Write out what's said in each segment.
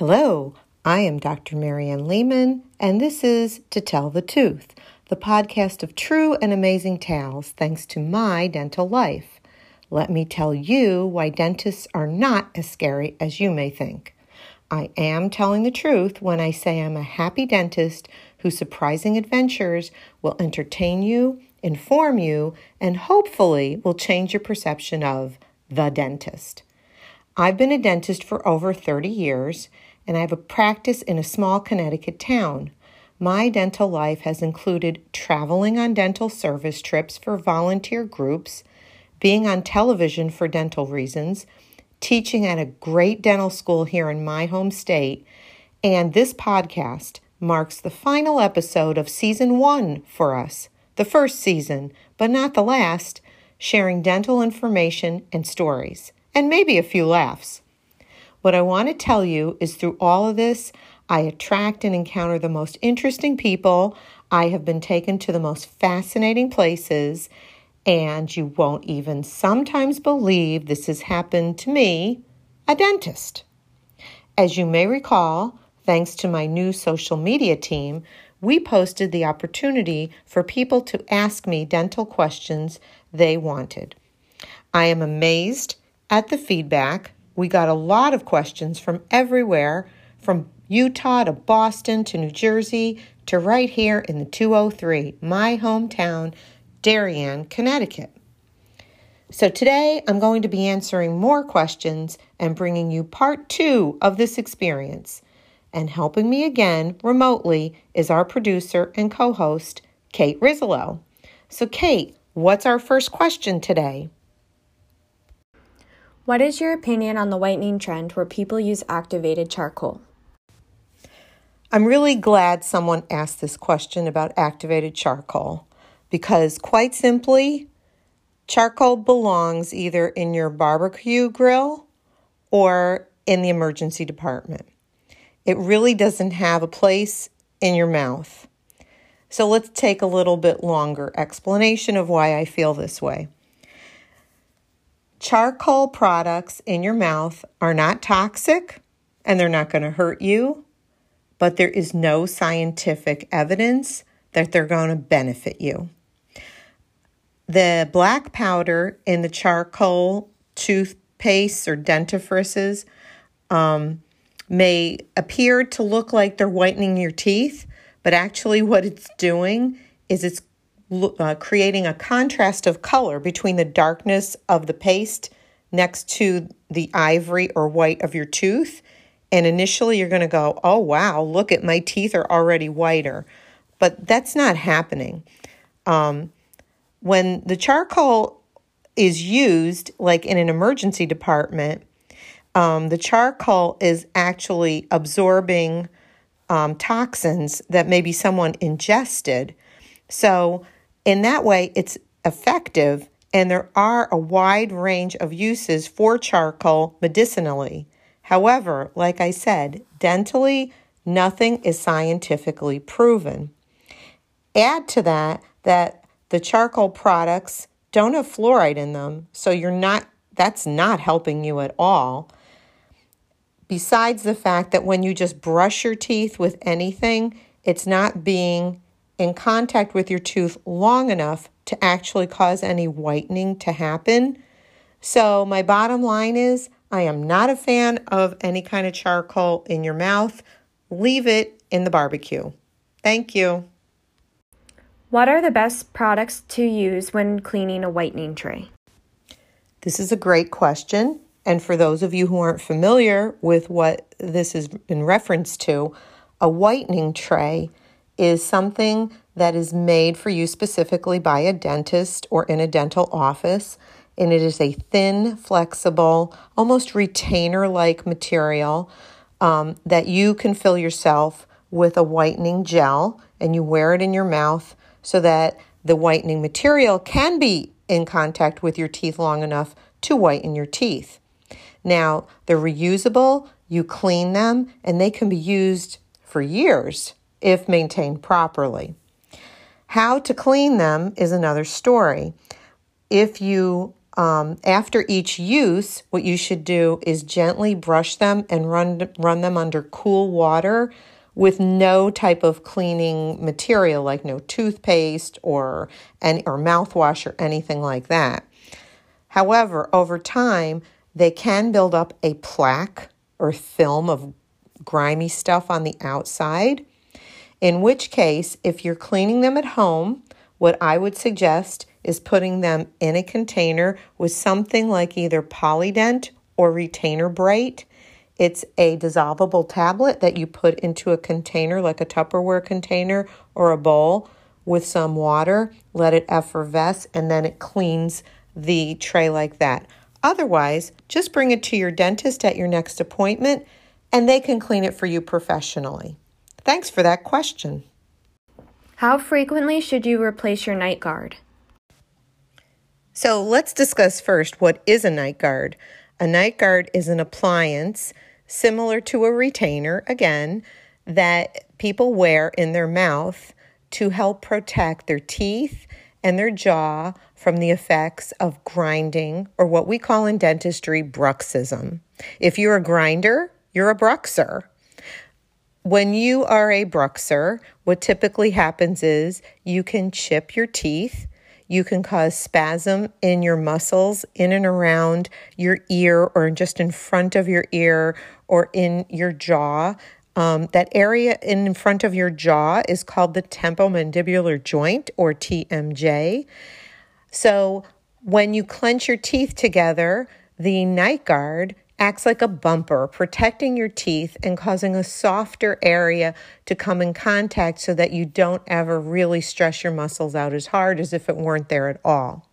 Hello, I am Dr. Marianne Lehman, and this is To Tell the Tooth, the podcast of true and amazing tales thanks to my dental life. Let me tell you why dentists are not as scary as you may think. I am telling the truth when I say I'm a happy dentist whose surprising adventures will entertain you, inform you, and hopefully will change your perception of the dentist. I've been a dentist for over 30 years and I have a practice in a small Connecticut town. My dental life has included traveling on dental service trips for volunteer groups, being on television for dental reasons, teaching at a great dental school here in my home state, and this podcast marks the final episode of season one for us, the first season, but not the last, sharing dental information and stories, and maybe a few laughs. What I want to tell you is through all of this, I attract and encounter the most interesting people. I have been taken to the most fascinating places, and you won't even sometimes believe this has happened to me, a dentist. As you may recall, thanks to my new social media team, we posted the opportunity for people to ask me dental questions they wanted. I am amazed at the feedback we got a lot of questions from everywhere, from Utah to Boston to New Jersey to right here in the 203, my hometown, Darien, Connecticut. So today I'm going to be answering more questions and bringing you part two of this experience. And helping me again remotely is our producer and co host, Kate Rizzolo. So, Kate, what's our first question today? What is your opinion on the whitening trend where people use activated charcoal? I'm really glad someone asked this question about activated charcoal because, quite simply, charcoal belongs either in your barbecue grill or in the emergency department. It really doesn't have a place in your mouth. So let's take a little bit longer explanation of why I feel this way. Charcoal products in your mouth are not toxic and they're not going to hurt you, but there is no scientific evidence that they're going to benefit you. The black powder in the charcoal toothpaste or dentifrices um, may appear to look like they're whitening your teeth, but actually, what it's doing is it's uh, creating a contrast of color between the darkness of the paste next to the ivory or white of your tooth. And initially, you're going to go, oh, wow, look at my teeth are already whiter. But that's not happening. Um, when the charcoal is used, like in an emergency department, um, the charcoal is actually absorbing um, toxins that maybe someone ingested. So in that way, it's effective, and there are a wide range of uses for charcoal medicinally. However, like I said, dentally, nothing is scientifically proven. Add to that that the charcoal products don't have fluoride in them, so you're not that's not helping you at all. Besides the fact that when you just brush your teeth with anything, it's not being in contact with your tooth long enough to actually cause any whitening to happen. So, my bottom line is I am not a fan of any kind of charcoal in your mouth. Leave it in the barbecue. Thank you. What are the best products to use when cleaning a whitening tray? This is a great question. And for those of you who aren't familiar with what this is in reference to, a whitening tray is something that is made for you specifically by a dentist or in a dental office. And it is a thin, flexible, almost retainer like material um, that you can fill yourself with a whitening gel and you wear it in your mouth so that the whitening material can be in contact with your teeth long enough to whiten your teeth. Now, they're reusable, you clean them, and they can be used for years if maintained properly. How to clean them is another story. If you Um, after each use, what you should do is gently brush them and run run them under cool water with no type of cleaning material, like no toothpaste or any or mouthwash or anything like that. However, over time, they can build up a plaque or film of grimy stuff on the outside. In which case, if you're cleaning them at home, what I would suggest is putting them in a container with something like either Polident or Retainer Brite. It's a dissolvable tablet that you put into a container, like a Tupperware container or a bowl, with some water, let it effervesce, and then it cleans the tray like that. Otherwise, just bring it to your dentist at your next appointment and they can clean it for you professionally. Thanks for that question. How frequently should you replace your night guard? So let's discuss first what is a night guard. A night guard is an appliance similar to a retainer, again, that people wear in their mouth to help protect their teeth and their jaw from the effects of grinding or what we call in dentistry bruxism. If you're a grinder, you're a bruxer. When you are a bruxer, what typically happens is you can chip your teeth, you can cause spasm in your muscles in and around your ear or just in front of your ear or in your jaw. Um, that area in front of your jaw is called the temporomandibular joint or TMJ. So when you clench your teeth together, the night guard acts like a bumper, protecting your teeth and causing a softer area to come in contact so that you don't ever really stress your muscles out as hard as if it weren't there at all.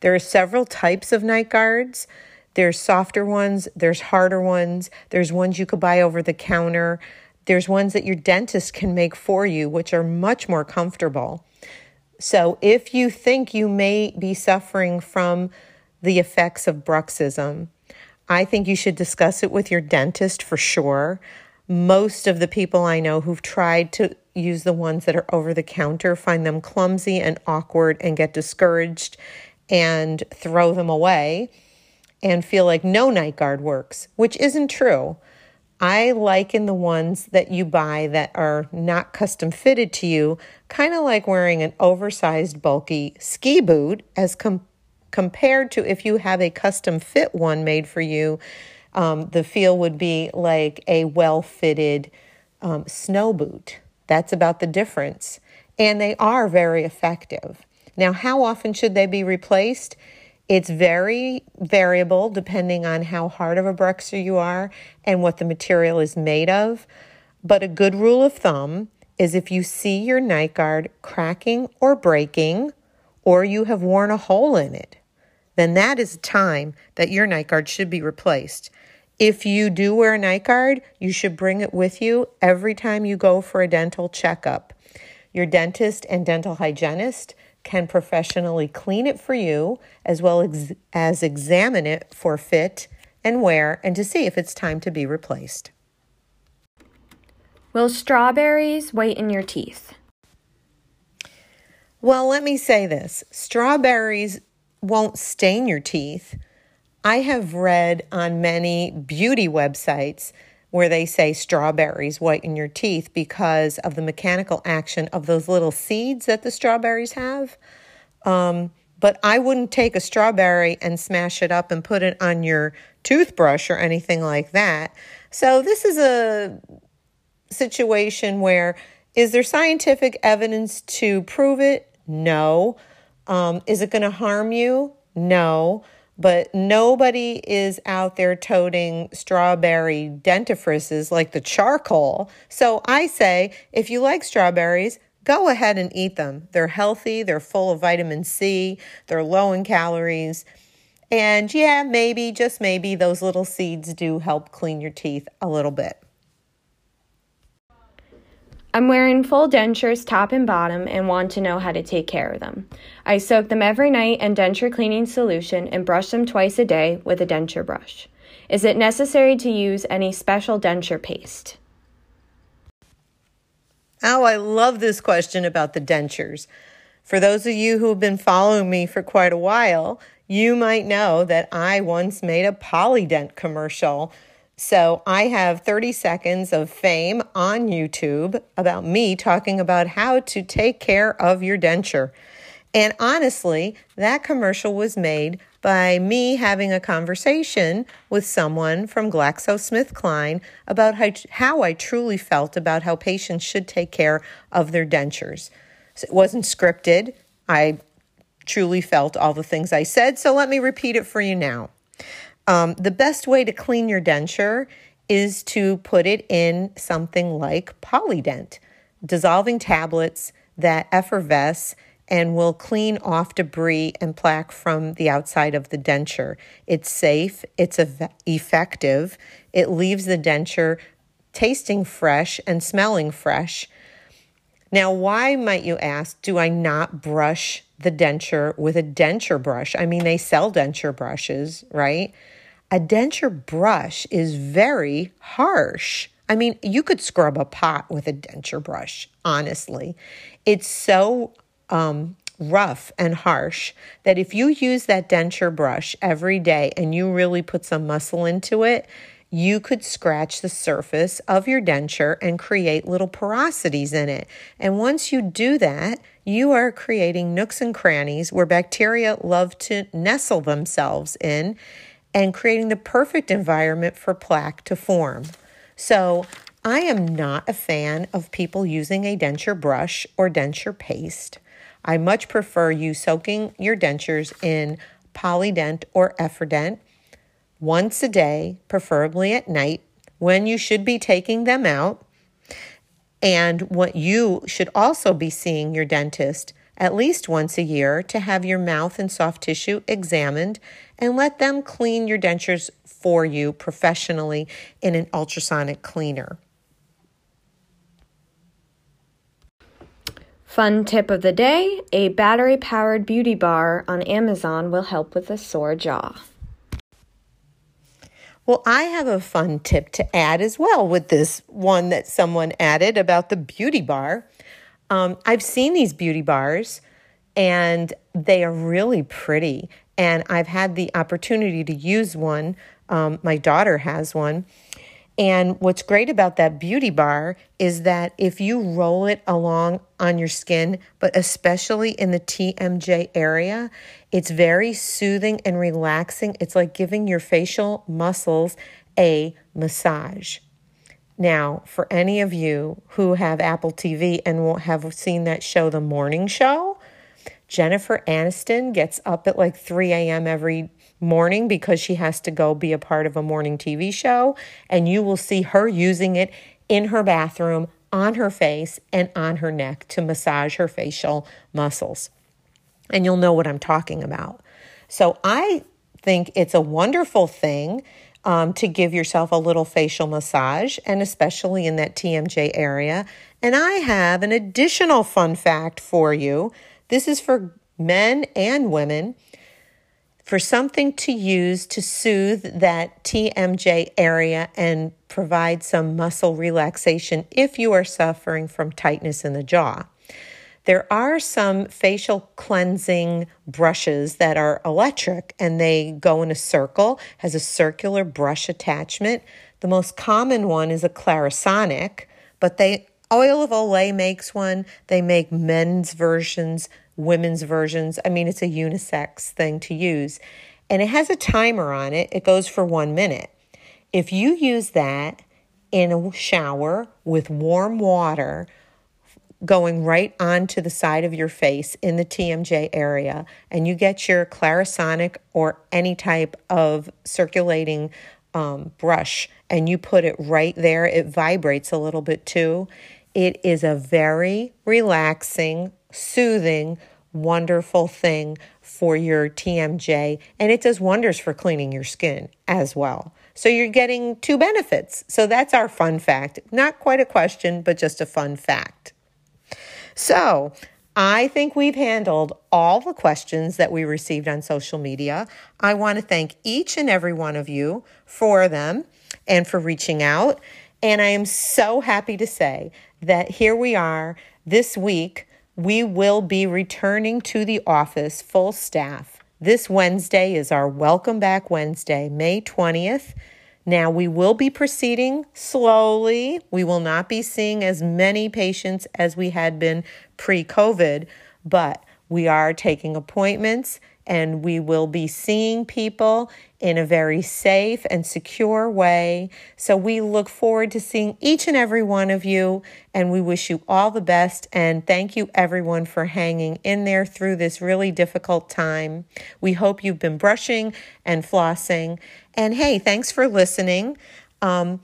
There are several types of night guards. There's softer ones, there's harder ones, there's ones you could buy over the counter, there's ones that your dentist can make for you, which are much more comfortable. So if you think you may be suffering from the effects of bruxism, I think you should discuss it with your dentist for sure. Most of the people I know who've tried to use the ones that are over the counter find them clumsy and awkward and get discouraged and throw them away and feel like no night guard works, which isn't true. I liken the ones that you buy that are not custom fitted to you, kind of like wearing an oversized, bulky ski boot, as com- compared to if you have a custom fit one made for you, um, the feel would be like a well fitted um, snow boot. That's about the difference. And they are very effective. Now, how often should they be replaced? It's very variable depending on how hard of a bruxer you are and what the material is made of. But a good rule of thumb is if you see your night guard cracking or breaking, or you have worn a hole in it, then that is time that your night guard should be replaced. If you do wear a night guard, you should bring it with you every time you go for a dental checkup. Your dentist and dental hygienist can professionally clean it for you as well as, as examine it for fit and wear and to see if it's time to be replaced. Will strawberries whiten your teeth? Well, let me say this strawberries won't stain your teeth. I have read on many beauty websites where they say strawberries whiten your teeth because of the mechanical action of those little seeds that the strawberries have. Um, but I wouldn't take a strawberry and smash it up and put it on your toothbrush or anything like that. So, this is a situation where is there scientific evidence to prove it? No. Um, is it going to harm you? No. But nobody is out there toting strawberry dentifrices like the charcoal. So I say if you like strawberries, go ahead and eat them. They're healthy, they're full of vitamin C, they're low in calories. And yeah, maybe, just maybe, those little seeds do help clean your teeth a little bit. I'm wearing full dentures top and bottom and want to know how to take care of them. I soak them every night in denture cleaning solution and brush them twice a day with a denture brush. Is it necessary to use any special denture paste? Oh, I love this question about the dentures. For those of you who have been following me for quite a while, you might know that I once made a Polident commercial. So I have 30 seconds of fame on YouTube about me talking about how to take care of your denture. And honestly, that commercial was made by me having a conversation with someone from GlaxoSmithKline about how, how I truly felt about how patients should take care of their dentures. So it wasn't scripted. I truly felt all the things I said, so let me repeat it for you now. Um, the best way to clean your denture is to put it in something like Polident, dissolving tablets that effervesce and will clean off debris and plaque from the outside of the denture. It's safe, it's effective, it leaves the denture tasting fresh and smelling fresh. Now, why might you ask, do I not brush the denture with a denture brush? I mean, they sell denture brushes, right? A denture brush is very harsh. I mean, you could scrub a pot with a denture brush, honestly. It's so um, rough and harsh that if you use that denture brush every day and you really put some muscle into it, you could scratch the surface of your denture and create little porosities in it. And once you do that, you are creating nooks and crannies where bacteria love to nestle themselves in and creating the perfect environment for plaque to form. So, I am not a fan of people using a denture brush or denture paste. I much prefer you soaking your dentures in Polident or Efferdent once a day, preferably at night, when you should be taking them out. And what you should also be seeing your dentist at least once a year to have your mouth and soft tissue examined and let them clean your dentures for you professionally in an ultrasonic cleaner. Fun tip of the day a battery powered beauty bar on Amazon will help with a sore jaw. Well, I have a fun tip to add as well with this one that someone added about the beauty bar. Um, I've seen these beauty bars and they are really pretty. And I've had the opportunity to use one. Um, my daughter has one. And what's great about that beauty bar is that if you roll it along on your skin, but especially in the TMJ area, it's very soothing and relaxing. It's like giving your facial muscles a massage. Now, for any of you who have Apple TV and won't have seen that show, The Morning Show, Jennifer Aniston gets up at like 3 a.m. every morning because she has to go be a part of a morning TV show. And you will see her using it in her bathroom, on her face, and on her neck to massage her facial muscles. And you'll know what I'm talking about. So I think it's a wonderful thing um, to give yourself a little facial massage, and especially in that TMJ area. And I have an additional fun fact for you. This is for men and women for something to use to soothe that TMJ area and provide some muscle relaxation if you are suffering from tightness in the jaw. There are some facial cleansing brushes that are electric and they go in a circle, has a circular brush attachment. The most common one is a Clarisonic, but they Oil of Olay makes one. They make men's versions women's versions. I mean, it's a unisex thing to use. And it has a timer on it, it goes for one minute. If you use that in a shower with warm water, going right onto the side of your face in the TMJ area, and you get your Clarisonic or any type of circulating um, brush and you put it right there, it vibrates a little bit too. It is a very relaxing, soothing, wonderful thing for your TMJ, and it does wonders for cleaning your skin as well. So you're getting two benefits. So that's our fun fact. Not quite a question, but just a fun fact. So I think we've handled all the questions that we received on social media. I want to thank each and every one of you for them and for reaching out. And I am so happy to say that here we are this week. We will be returning to the office full staff This Wednesday is our Welcome Back Wednesday, May 20th. Now, we will be proceeding slowly. We will not be seeing as many patients as we had been pre COVID, but we are taking appointments and we will be seeing people in a very safe and secure way. So we look forward to seeing each and every one of you, and we wish you all the best. And thank you, everyone, for hanging in there through this really difficult time. We hope you've been brushing and flossing. And hey, thanks for listening. Um,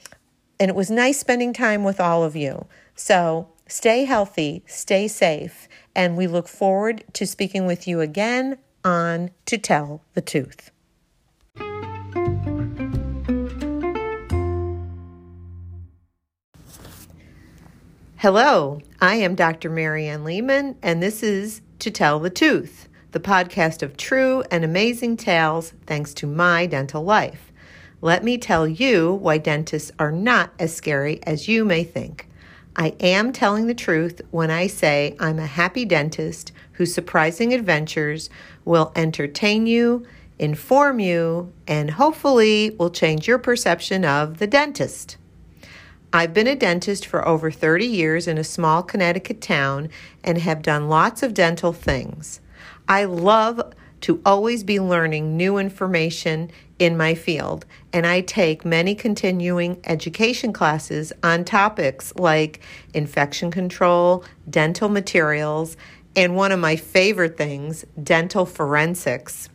and it was nice spending time with all of you. So stay healthy, stay safe, and we look forward to speaking with you again on To Tell the Tooth. Hello, I am Dr. Marianne Lehman, and this is To Tell the Tooth, the podcast of true and amazing tales thanks to my dental life. Let me tell you why dentists are not as scary as you may think. I am telling the truth when I say I'm a happy dentist whose surprising adventures will entertain you, inform you, and hopefully will change your perception of the dentist. I've been a dentist for over 30 years in a small Connecticut town and have done lots of dental things. I love to always be learning new information in my field, and I take many continuing education classes on topics like infection control, dental materials, and one of my favorite things, dental forensics.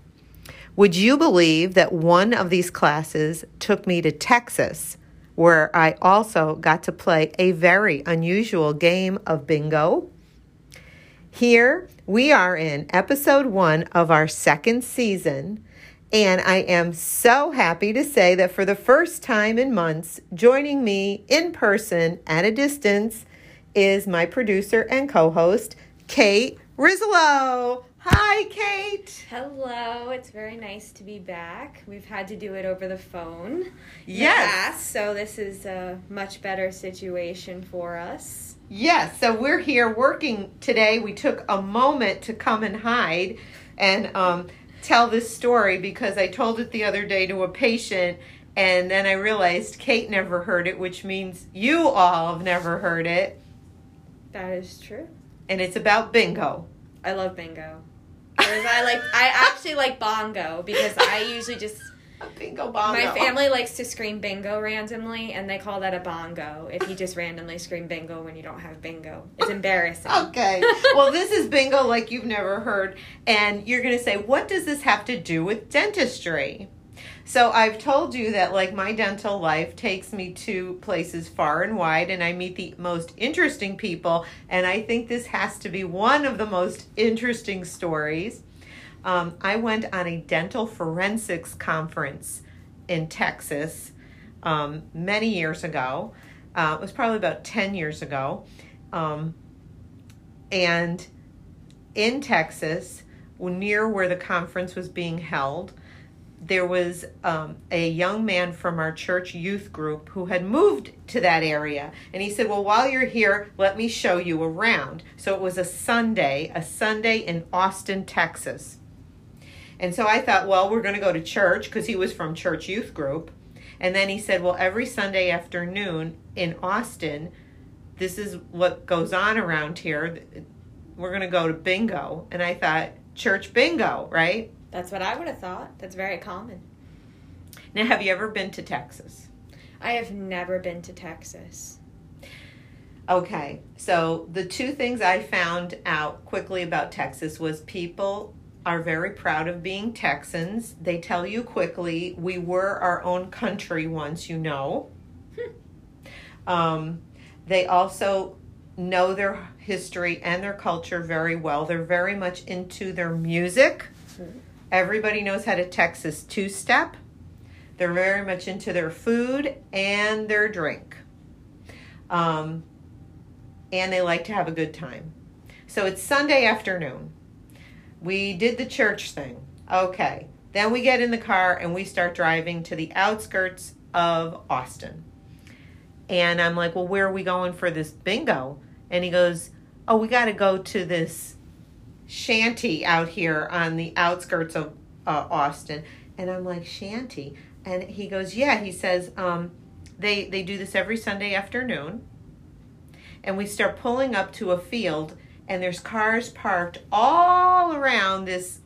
Would you believe that one of these classes took me to Texas, where I also got to play a very unusual game of bingo? Here we are in episode one of our second season, and I am so happy to say that for the first time in months, joining me in person at a distance is my producer and co host, Kate Rizolo. Hi, Kate. Hello, it's very nice to be back. We've had to do it over the phone. Yes. so this is a much better situation for us. Yes, so we're here working today. We took a moment to come and hide and um, tell this story because I told it the other day to a patient and then I realized Kate never heard it, which means you all have never heard it. That is true. And it's about bingo. I love bingo. Whereas I like, I actually like bongo because I usually just A bingo bongo. My family likes to scream bingo randomly, and they call that a bongo if you just randomly scream bingo when you don't have bingo. It's embarrassing. Okay. well, this is bingo like you've never heard. And you're going to say, what does this have to do with dentistry? So I've told you that like my dental life takes me to places far and wide and I meet the most interesting people and I think this has to be one of the most interesting stories. Um, I went on a dental forensics conference in Texas um, many years ago. Uh, it was probably about 10 years ago. Um, and in Texas, near where the conference was being held, there was um, a young man from our church youth group who had moved to that area. And he said, Well, while you're here, let me show you around. So it was a Sunday, a Sunday in Austin, Texas. And so I thought, Well, we're going to go to church because he was from church youth group. And then he said, Well, every Sunday afternoon in Austin, this is what goes on around here. We're going to go to bingo. And I thought, Church bingo, right? That's what I would have thought. That's very common. Now, have you ever been to Texas? I have never been to Texas. Okay, so the two things I found out quickly about Texas was people are very proud of being Texans. They tell you quickly, we were our own country once, you know. um, they also know their history and their culture very well. They're very much into their music. Everybody knows how to Texas two step. They're very much into their food and their drink. Um, and they like to have a good time. So it's Sunday afternoon. We did the church thing. Okay. Then we get in the car and we start driving to the outskirts of Austin. And I'm like, well, where are we going for this bingo? And he goes, oh, we got to go to this shanty out here on the outskirts of uh, Austin, and I'm like Shanty, and he goes, yeah. He says um, they they do this every Sunday afternoon, and we start pulling up to a field, and there's cars parked all around this.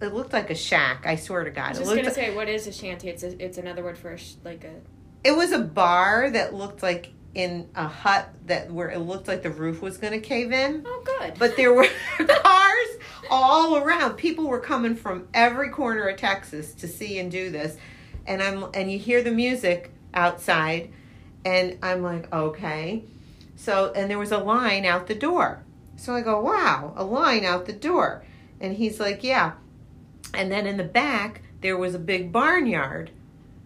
It looked like a shack. I swear to God, I was it just gonna say, what is a shanty? It's a, it's another word for a sh- like a. it was a bar that looked like in a hut that where it looked like the roof was going to cave in. Oh, good. But there were cars all around. People were coming from every corner of Texas to see and do this. And I'm and you hear the music outside and I'm like, "Okay." So, and there was a line out the door. So I go, "Wow, a line out the door." And he's like, "Yeah." And then in the back, there was a big barnyard.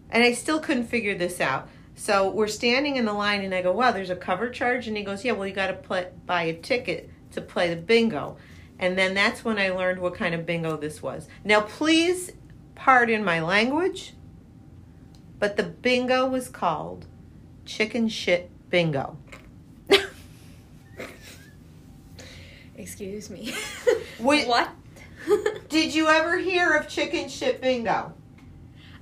And I still couldn't figure this out. So we're standing in the line, and I go, "Wow, there's a cover charge." And he goes, "Yeah, well, you got to play, buy a ticket to play the bingo." And then that's when I learned what kind of bingo this was. Now, please pardon my language, but the bingo was called chicken shit bingo. Excuse me. Wait. what? Did you ever hear of chicken shit bingo?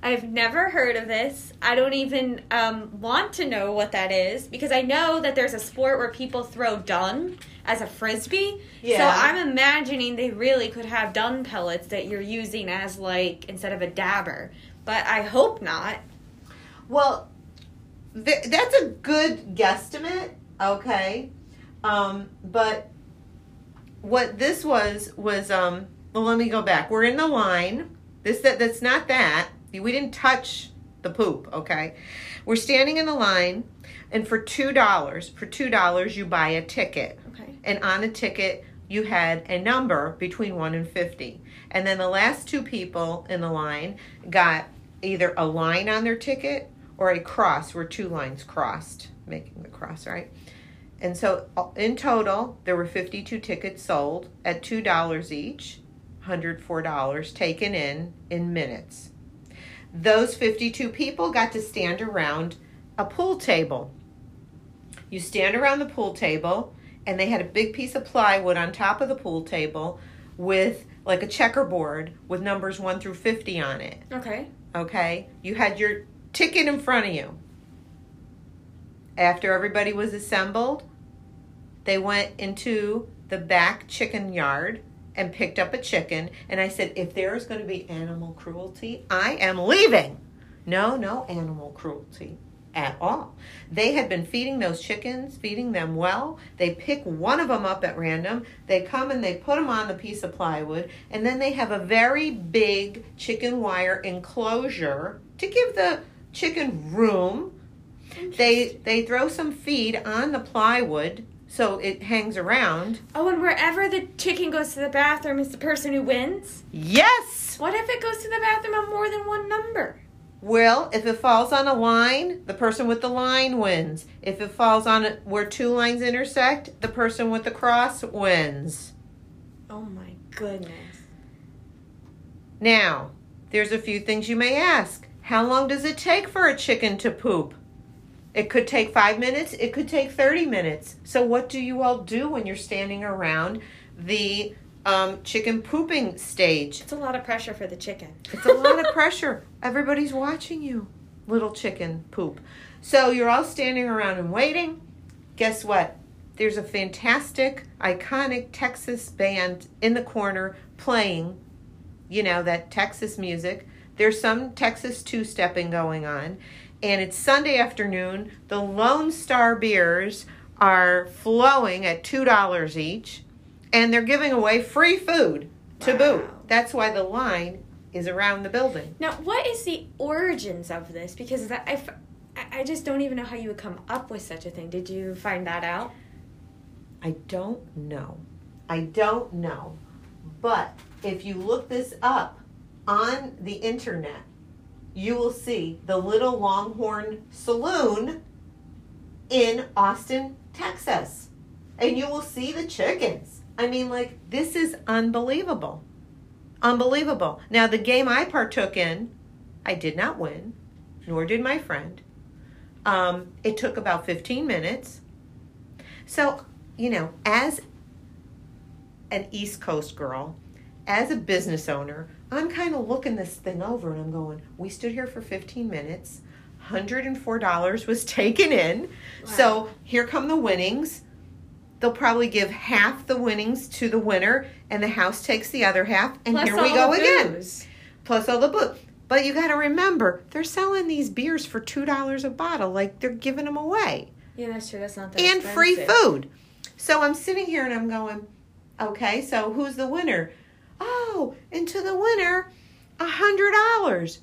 I've never heard of this. I don't even um, want to know what that is because I know that there's a sport where people throw dung as a frisbee. Yeah. So I'm imagining they really could have dung pellets that you're using as like instead of a dabber. But I hope not. Well, th- that's a good guesstimate, okay? Um, but what this was was um well let me go back. We're in the line. This that that's not that. We didn't touch the poop, okay? We're standing in the line and for two dollars, for two dollars you buy a ticket. Okay. And on the ticket you had a number between one and fifty. And then the last two people in the line got either a line on their ticket or a cross where two lines crossed, making the cross, right? And so uh, in total, there were 52 tickets sold at $2 each, $104 taken in in minutes. Those 52 people got to stand around a pool table. You stand around the pool table, and they had a big piece of plywood on top of the pool table with like a checkerboard with numbers 1 through 50 on it. Okay. Okay? You had your ticket in front of you. After everybody was assembled, they went into the back chicken yard and picked up a chicken. And I said, if there is going to be animal cruelty, I am leaving. No, no animal cruelty at all. They had been feeding those chickens, feeding them well. They pick one of them up at random. They come and they put them on the piece of plywood, and then they have a very big chicken wire enclosure to give the chicken room. They they throw some feed on the plywood so it hangs around. Oh, and wherever the chicken goes to the bathroom is the person who wins? Yes. What if it goes to the bathroom on more than one number? Well, if it falls on a line, the person with the line wins. If it falls on a, where two lines intersect, the person with the cross wins. Oh my goodness. Now, there's a few things you may ask. How long does it take for a chicken to poop? It could take five minutes, it could take 30 minutes. So, what do you all do when you're standing around the um, chicken pooping stage? It's a lot of pressure for the chicken. It's a lot of pressure. Everybody's watching you, little chicken poop. So, you're all standing around and waiting. Guess what? There's a fantastic, iconic Texas band in the corner playing, you know, that Texas music. There's some Texas two stepping going on and it's Sunday afternoon. The Lone Star beers are flowing at $2 each, and they're giving away free food to Wow. boot. That's why the line is around the building. Now, what is the origins of this? Because that, I, f- I- I just don't even know how you would come up with such a thing. Did you find that out? I don't know. I don't know. But if you look this up on the internet, you will see the Little Longhorn Saloon in Austin, Texas. And you will see the chickens. I mean, like, this is unbelievable. Unbelievable. Now, the game I partook in, I did not win, nor did my friend. Um, it took about 15 minutes. So, you know, as an East Coast girl, as a business owner, I'm kind of looking this thing over and I'm going, we stood here for 15 minutes. $104 was taken in. So here come the winnings. They'll probably give half the winnings to the winner, and the house takes the other half. And Plus here we go again. booze. Plus all the booze. But you got to remember, they're selling these beers for $2 a bottle. Like they're giving them away Yeah, that's true. That's not that and free food. So I'm sitting here and I'm going, okay, so who's the winner? Oh, and to the winner, a hundred dollars.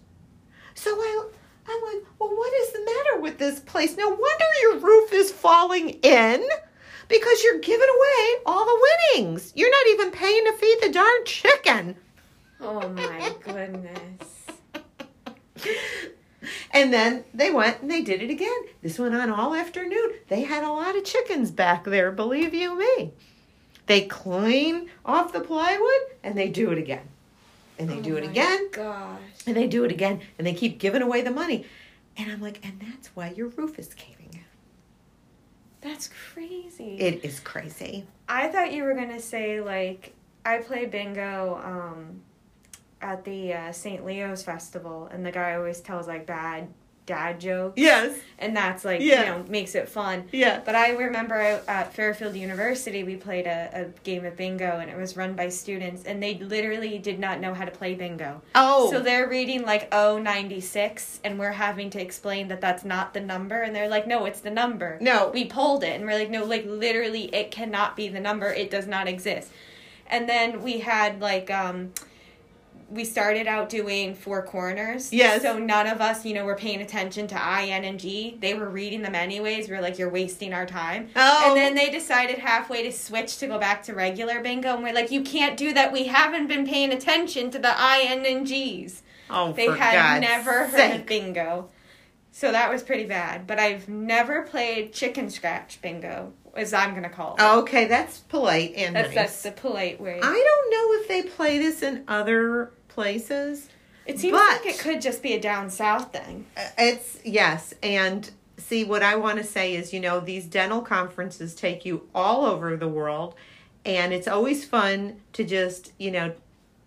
So I, I went, well, what is the matter with this place? No wonder your roof is falling in because you're giving away all the winnings. You're not even paying to feed the darn chicken. Oh my goodness. And then they went and they did it again. This went on all afternoon. They had a lot of chickens back there, believe you me. They clean off the plywood and they do it again. And they Oh do it again Gosh. and they do it again and they keep giving away the money. And I'm like, and that's why your roof is caving. That's crazy. It is crazy. I thought you were gonna say like I play bingo um, at the uh, St. Leo's festival, and the guy always tells like bad dad jokes, Yes. and that's like Yeah. you know makes it fun. Yeah. But I remember at Fairfield University, we played a, a game of bingo, and it was run by students, and they literally did not know how to play bingo. Oh. So they're reading like oh 96, and we're having to explain that that's not the number, and they're like, no, it's the number. No. We pulled it, and we're like, no, like literally, it cannot be the number. It does not exist. And then we had like um we started out doing four corners. Yes. So none of us, you know, were paying attention to I, N, and G. They were reading them anyways. We are like, you're wasting our time. Oh. And then they decided halfway to switch to go back to regular bingo. And we're like, you can't do that. We haven't been paying attention to the I, N, and G's. oh, They had God's never heard of bingo. So that was pretty bad. But I've never played chicken scratch bingo, as I'm going to call it. Okay, that's polite and That's nice. that's the polite way. I don't know if they play this in other places. it seems like it could just be a down south thing. Uh, It's yes, and see what I want to say is, you know, these dental conferences take you all over the world, and it's always fun to just, you know,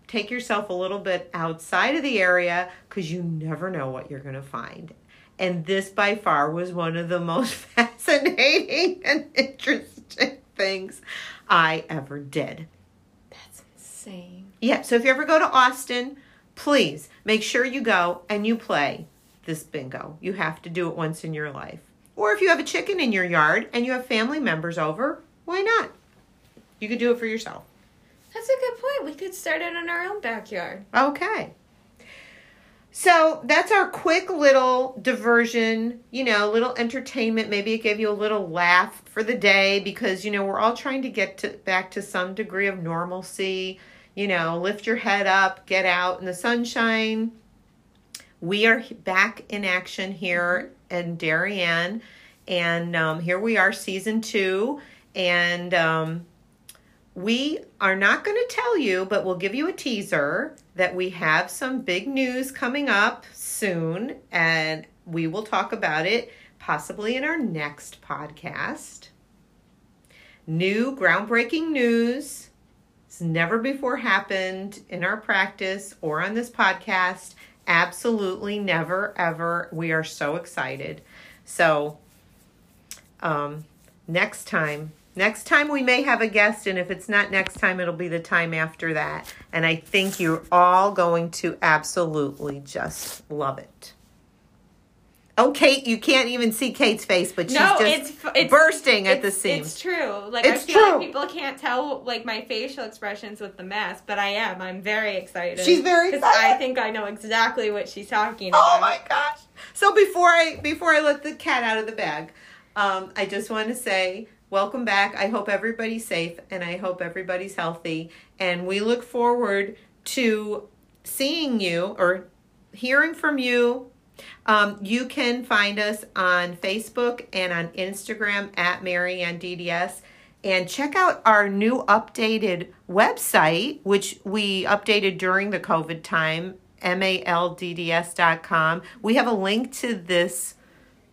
take yourself a little bit outside of the area because you never know what you're going to find. And this by far was one of the most fascinating and interesting things I ever did. That's insane. Yeah, so if you ever go to Austin, please make sure you go and you play this bingo. You have to do it once in your life. Or if you have a chicken in your yard and you have family members over, why not? You could do it for yourself. That's a good point. We could start it in our own backyard. Okay. So that's our quick little diversion, you know, little entertainment. Maybe it gave you a little laugh for the day because, you know, we're all trying to get to back to some degree of normalcy. You know, lift your head up, get out in the sunshine. We are back in action here in Darien, and um, here we are, season two, and um, we are not going to tell you, but we'll give you a teaser that we have some big news coming up soon, and we will talk about it possibly in our next podcast. New groundbreaking news. It's never before happened in our practice or on this podcast. Absolutely never, ever. We are so excited. So, um, next time next time we may have a guest and if it's not next time it'll be the time after that and i think you're all going to absolutely just love it oh kate you can't even see kate's face but she's no, just it's, it's bursting at the it's- seams It's true. Like It's I feel true. like people can't tell like my facial expressions with the mask, but I am. I'm very excited. She's very excited. I think I know exactly what she's talking about. Oh my gosh! So before I before I let the cat out of the bag, um, I just want to say welcome back. I hope everybody's safe and I hope everybody's healthy. And we look forward to seeing you or hearing from you. Um, you can find us on Facebook and on Instagram at Marianne DDS. And check out our new updated website, which we updated during the COVID time, maldds.com. We have a link to this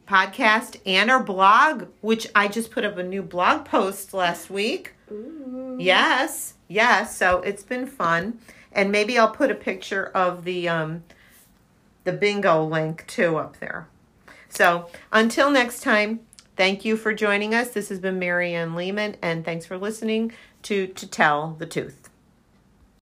podcast and our blog, which I just put up a new blog post last week. Ooh. Yes, yes. So it's been fun. And maybe I'll put a picture of the um, the bingo link too up there. So until next time, thank you for joining us. This has been Marianne Lehman, and thanks for listening to To Tell the Tooth.